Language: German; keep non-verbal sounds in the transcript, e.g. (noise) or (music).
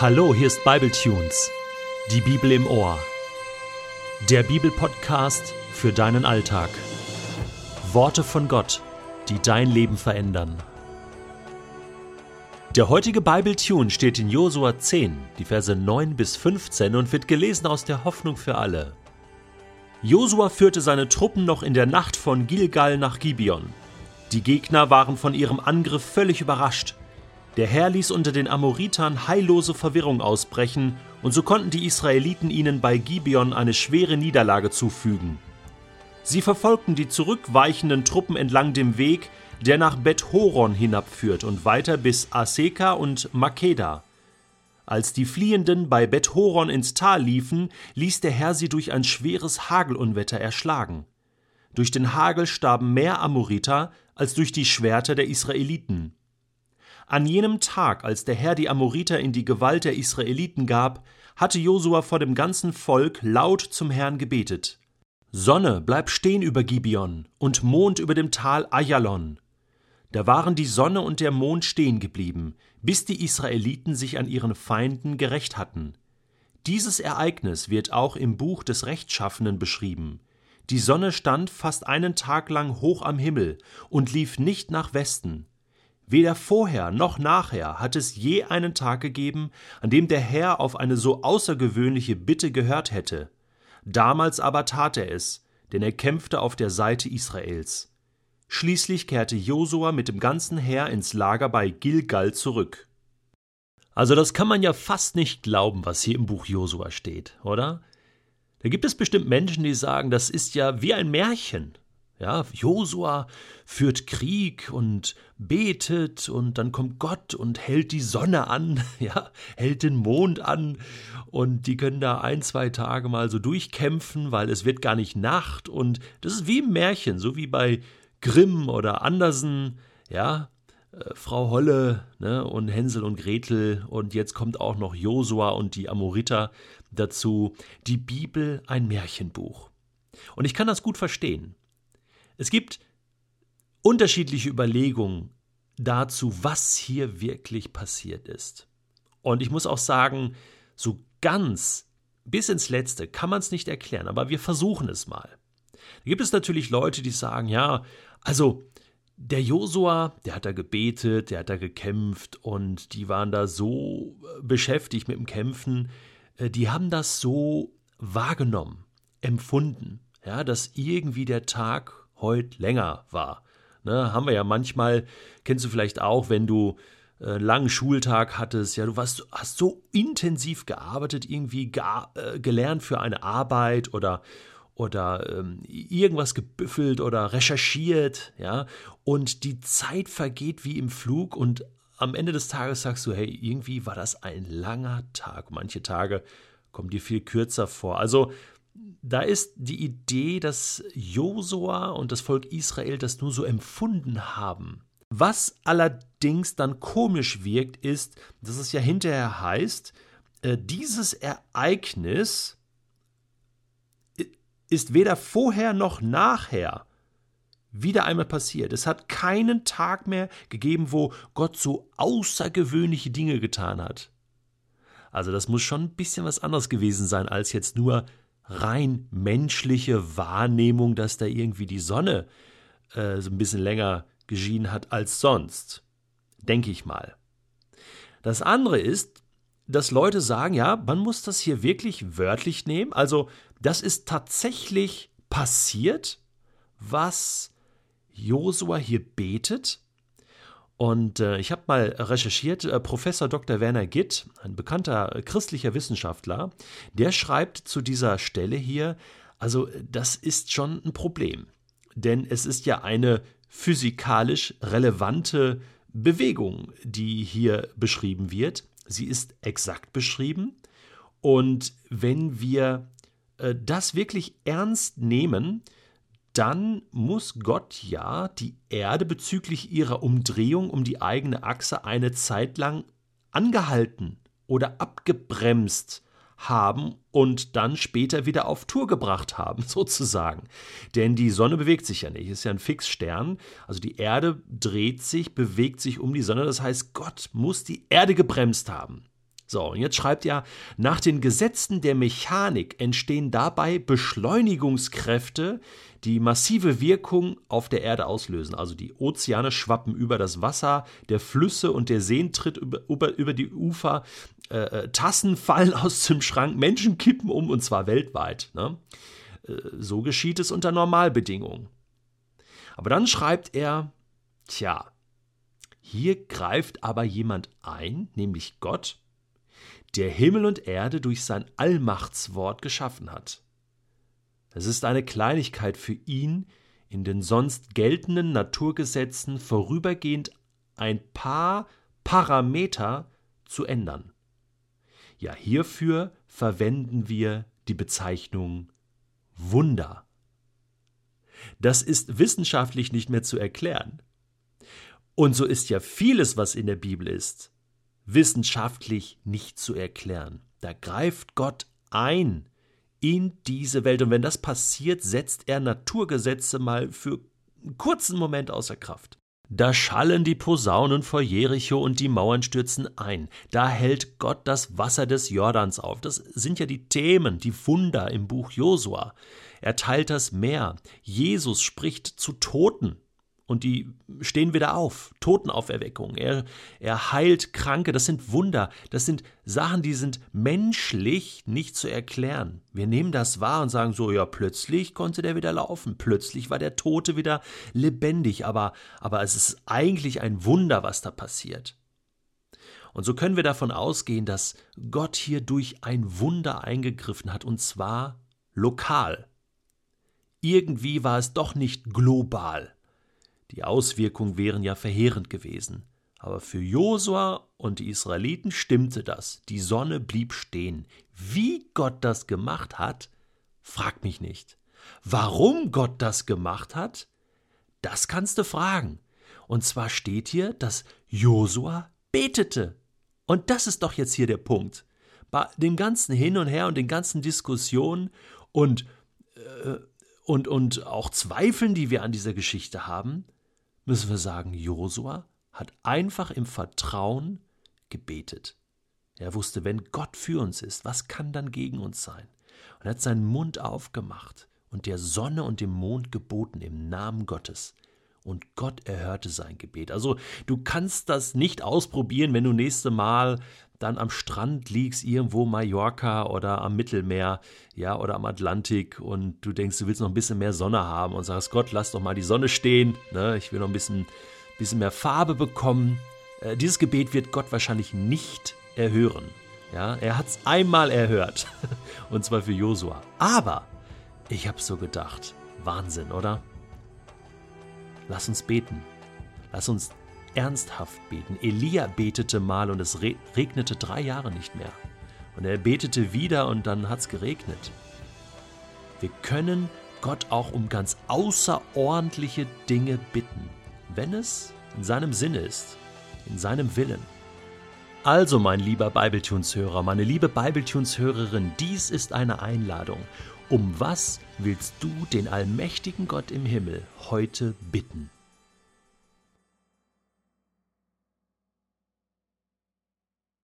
Hallo, hier ist Bibletunes, die Bibel im Ohr. Der Bibelpodcast für deinen Alltag. Worte von Gott, die dein Leben verändern. Der heutige Bibletune steht in Josua 10, die Verse 9 bis 15 und wird gelesen aus der Hoffnung für alle. Josua führte seine Truppen noch in der Nacht von Gilgal nach Gibeon. Die Gegner waren von ihrem Angriff völlig überrascht. Der Herr ließ unter den Amoritern heillose Verwirrung ausbrechen, und so konnten die Israeliten ihnen bei Gibeon eine schwere Niederlage zufügen. Sie verfolgten die zurückweichenden Truppen entlang dem Weg, der nach Bet Horon hinabführt und weiter bis Aseka und Makeda. Als die Fliehenden bei Bet Horon ins Tal liefen, ließ der Herr sie durch ein schweres Hagelunwetter erschlagen. Durch den Hagel starben mehr Amoriter als durch die Schwerter der Israeliten. An jenem Tag, als der Herr die Amoriter in die Gewalt der Israeliten gab, hatte Josua vor dem ganzen Volk laut zum Herrn gebetet. Sonne, bleib stehen über Gibeon und Mond über dem Tal Ayalon. Da waren die Sonne und der Mond stehen geblieben, bis die Israeliten sich an ihren Feinden gerecht hatten. Dieses Ereignis wird auch im Buch des Rechtschaffenen beschrieben. Die Sonne stand fast einen Tag lang hoch am Himmel und lief nicht nach Westen. Weder vorher noch nachher hat es je einen Tag gegeben, an dem der Herr auf eine so außergewöhnliche Bitte gehört hätte. Damals aber tat er es, denn er kämpfte auf der Seite Israels. Schließlich kehrte Josua mit dem ganzen Heer ins Lager bei Gilgal zurück. Also das kann man ja fast nicht glauben, was hier im Buch Josua steht, oder? Da gibt es bestimmt Menschen, die sagen, das ist ja wie ein Märchen. Ja, Josua führt Krieg und betet und dann kommt Gott und hält die Sonne an, (laughs) ja, hält den Mond an und die können da ein, zwei Tage mal so durchkämpfen, weil es wird gar nicht Nacht und das ist wie im Märchen, so wie bei Grimm oder Andersen, ja, äh, Frau Holle ne, und Hänsel und Gretel und jetzt kommt auch noch Josua und die Amoriter dazu. Die Bibel ein Märchenbuch. Und ich kann das gut verstehen. Es gibt unterschiedliche Überlegungen dazu, was hier wirklich passiert ist. Und ich muss auch sagen, so ganz bis ins Letzte kann man es nicht erklären, aber wir versuchen es mal. Da gibt es natürlich Leute, die sagen, ja, also der Josua, der hat da gebetet, der hat da gekämpft und die waren da so äh, beschäftigt mit dem Kämpfen, äh, die haben das so wahrgenommen, empfunden, ja, dass irgendwie der Tag heute länger war. Ne, haben wir ja manchmal, kennst du vielleicht auch, wenn du äh, einen langen Schultag hattest, ja, du warst, hast so intensiv gearbeitet, irgendwie gar, äh, gelernt für eine Arbeit oder, oder ähm, irgendwas gebüffelt oder recherchiert, ja, und die Zeit vergeht wie im Flug und am Ende des Tages sagst du, hey, irgendwie war das ein langer Tag. Manche Tage kommen dir viel kürzer vor. Also da ist die Idee, dass Josua und das Volk Israel das nur so empfunden haben. Was allerdings dann komisch wirkt, ist, dass es ja hinterher heißt, äh, dieses Ereignis ist weder vorher noch nachher wieder einmal passiert. Es hat keinen Tag mehr gegeben, wo Gott so außergewöhnliche Dinge getan hat. Also das muss schon ein bisschen was anderes gewesen sein als jetzt nur rein menschliche Wahrnehmung, dass da irgendwie die Sonne äh, so ein bisschen länger geschienen hat als sonst. Denke ich mal. Das andere ist, dass Leute sagen, ja, man muss das hier wirklich wörtlich nehmen. Also, das ist tatsächlich passiert, was Josua hier betet. Und äh, ich habe mal recherchiert, äh, Professor Dr. Werner Gitt, ein bekannter christlicher Wissenschaftler, der schreibt zu dieser Stelle hier, also das ist schon ein Problem. Denn es ist ja eine physikalisch relevante Bewegung, die hier beschrieben wird. Sie ist exakt beschrieben. Und wenn wir äh, das wirklich ernst nehmen, dann muss Gott ja die Erde bezüglich ihrer Umdrehung um die eigene Achse eine Zeit lang angehalten oder abgebremst haben und dann später wieder auf Tour gebracht haben, (laughs) sozusagen. Denn die Sonne bewegt sich ja nicht, ist ja ein Fixstern. Also die Erde dreht sich, bewegt sich um die Sonne. Das heißt, Gott muss die Erde gebremst haben. So, und jetzt schreibt er, nach den Gesetzen der Mechanik entstehen dabei Beschleunigungskräfte, die massive Wirkung auf der Erde auslösen. Also die Ozeane schwappen über das Wasser, der Flüsse und der Seen tritt über, über, über die Ufer, äh, äh Tassen fallen aus dem Schrank, Menschen kippen um und zwar weltweit. Ne? Äh, so geschieht es unter Normalbedingungen. Aber dann schreibt er, tja, hier greift aber jemand ein, nämlich Gott, der Himmel und Erde durch sein Allmachtswort geschaffen hat. Es ist eine Kleinigkeit für ihn, in den sonst geltenden Naturgesetzen vorübergehend ein paar Parameter zu ändern. Ja, hierfür verwenden wir die Bezeichnung Wunder. Das ist wissenschaftlich nicht mehr zu erklären. Und so ist ja vieles, was in der Bibel ist, wissenschaftlich nicht zu erklären. Da greift Gott ein in diese Welt. Und wenn das passiert, setzt er Naturgesetze mal für einen kurzen Moment außer Kraft. Da schallen die Posaunen vor Jericho und die Mauern stürzen ein. Da hält Gott das Wasser des Jordans auf. Das sind ja die Themen, die Wunder im Buch Josua. Er teilt das Meer. Jesus spricht zu Toten und die stehen wieder auf. Totenauferweckung. Er, er heilt Kranke. Das sind Wunder. Das sind Sachen, die sind menschlich nicht zu erklären. Wir nehmen das wahr und sagen so, ja, plötzlich konnte der wieder laufen. Plötzlich war der Tote wieder lebendig. Aber, aber es ist eigentlich ein Wunder, was da passiert. Und so können wir davon ausgehen, dass Gott hier durch ein Wunder eingegriffen hat, und zwar lokal. Irgendwie war es doch nicht global. Die Auswirkungen wären ja verheerend gewesen. Aber für Josua und die Israeliten stimmte das. Die Sonne blieb stehen. Wie Gott das gemacht hat, frag mich nicht. Warum Gott das gemacht hat, das kannst du fragen. Und zwar steht hier, dass Josua betete. Und das ist doch jetzt hier der Punkt. Bei dem ganzen Hin und Her und den ganzen Diskussionen und, äh, und, und auch Zweifeln, die wir an dieser Geschichte haben, müssen wir sagen, Josua hat einfach im Vertrauen gebetet. Er wusste, wenn Gott für uns ist, was kann dann gegen uns sein? Und er hat seinen Mund aufgemacht und der Sonne und dem Mond geboten im Namen Gottes. Und Gott erhörte sein Gebet. Also du kannst das nicht ausprobieren, wenn du nächste Mal dann am Strand liegst, irgendwo Mallorca oder am Mittelmeer, ja, oder am Atlantik und du denkst, du willst noch ein bisschen mehr Sonne haben und sagst, Gott, lass doch mal die Sonne stehen, ne? ich will noch ein bisschen, bisschen mehr Farbe bekommen. Äh, dieses Gebet wird Gott wahrscheinlich nicht erhören. Ja, er hat es einmal erhört, (laughs) und zwar für Josua. Aber ich habe so gedacht, Wahnsinn, oder? Lass uns beten. Lass uns ernsthaft beten. Elia betete mal und es regnete drei Jahre nicht mehr. Und er betete wieder und dann hat es geregnet. Wir können Gott auch um ganz außerordentliche Dinge bitten, wenn es in seinem Sinne ist, in seinem Willen. Also, mein lieber Bibletunes-Hörer, meine liebe Bibletunes-Hörerin, dies ist eine Einladung. Um was willst du den allmächtigen Gott im Himmel heute bitten?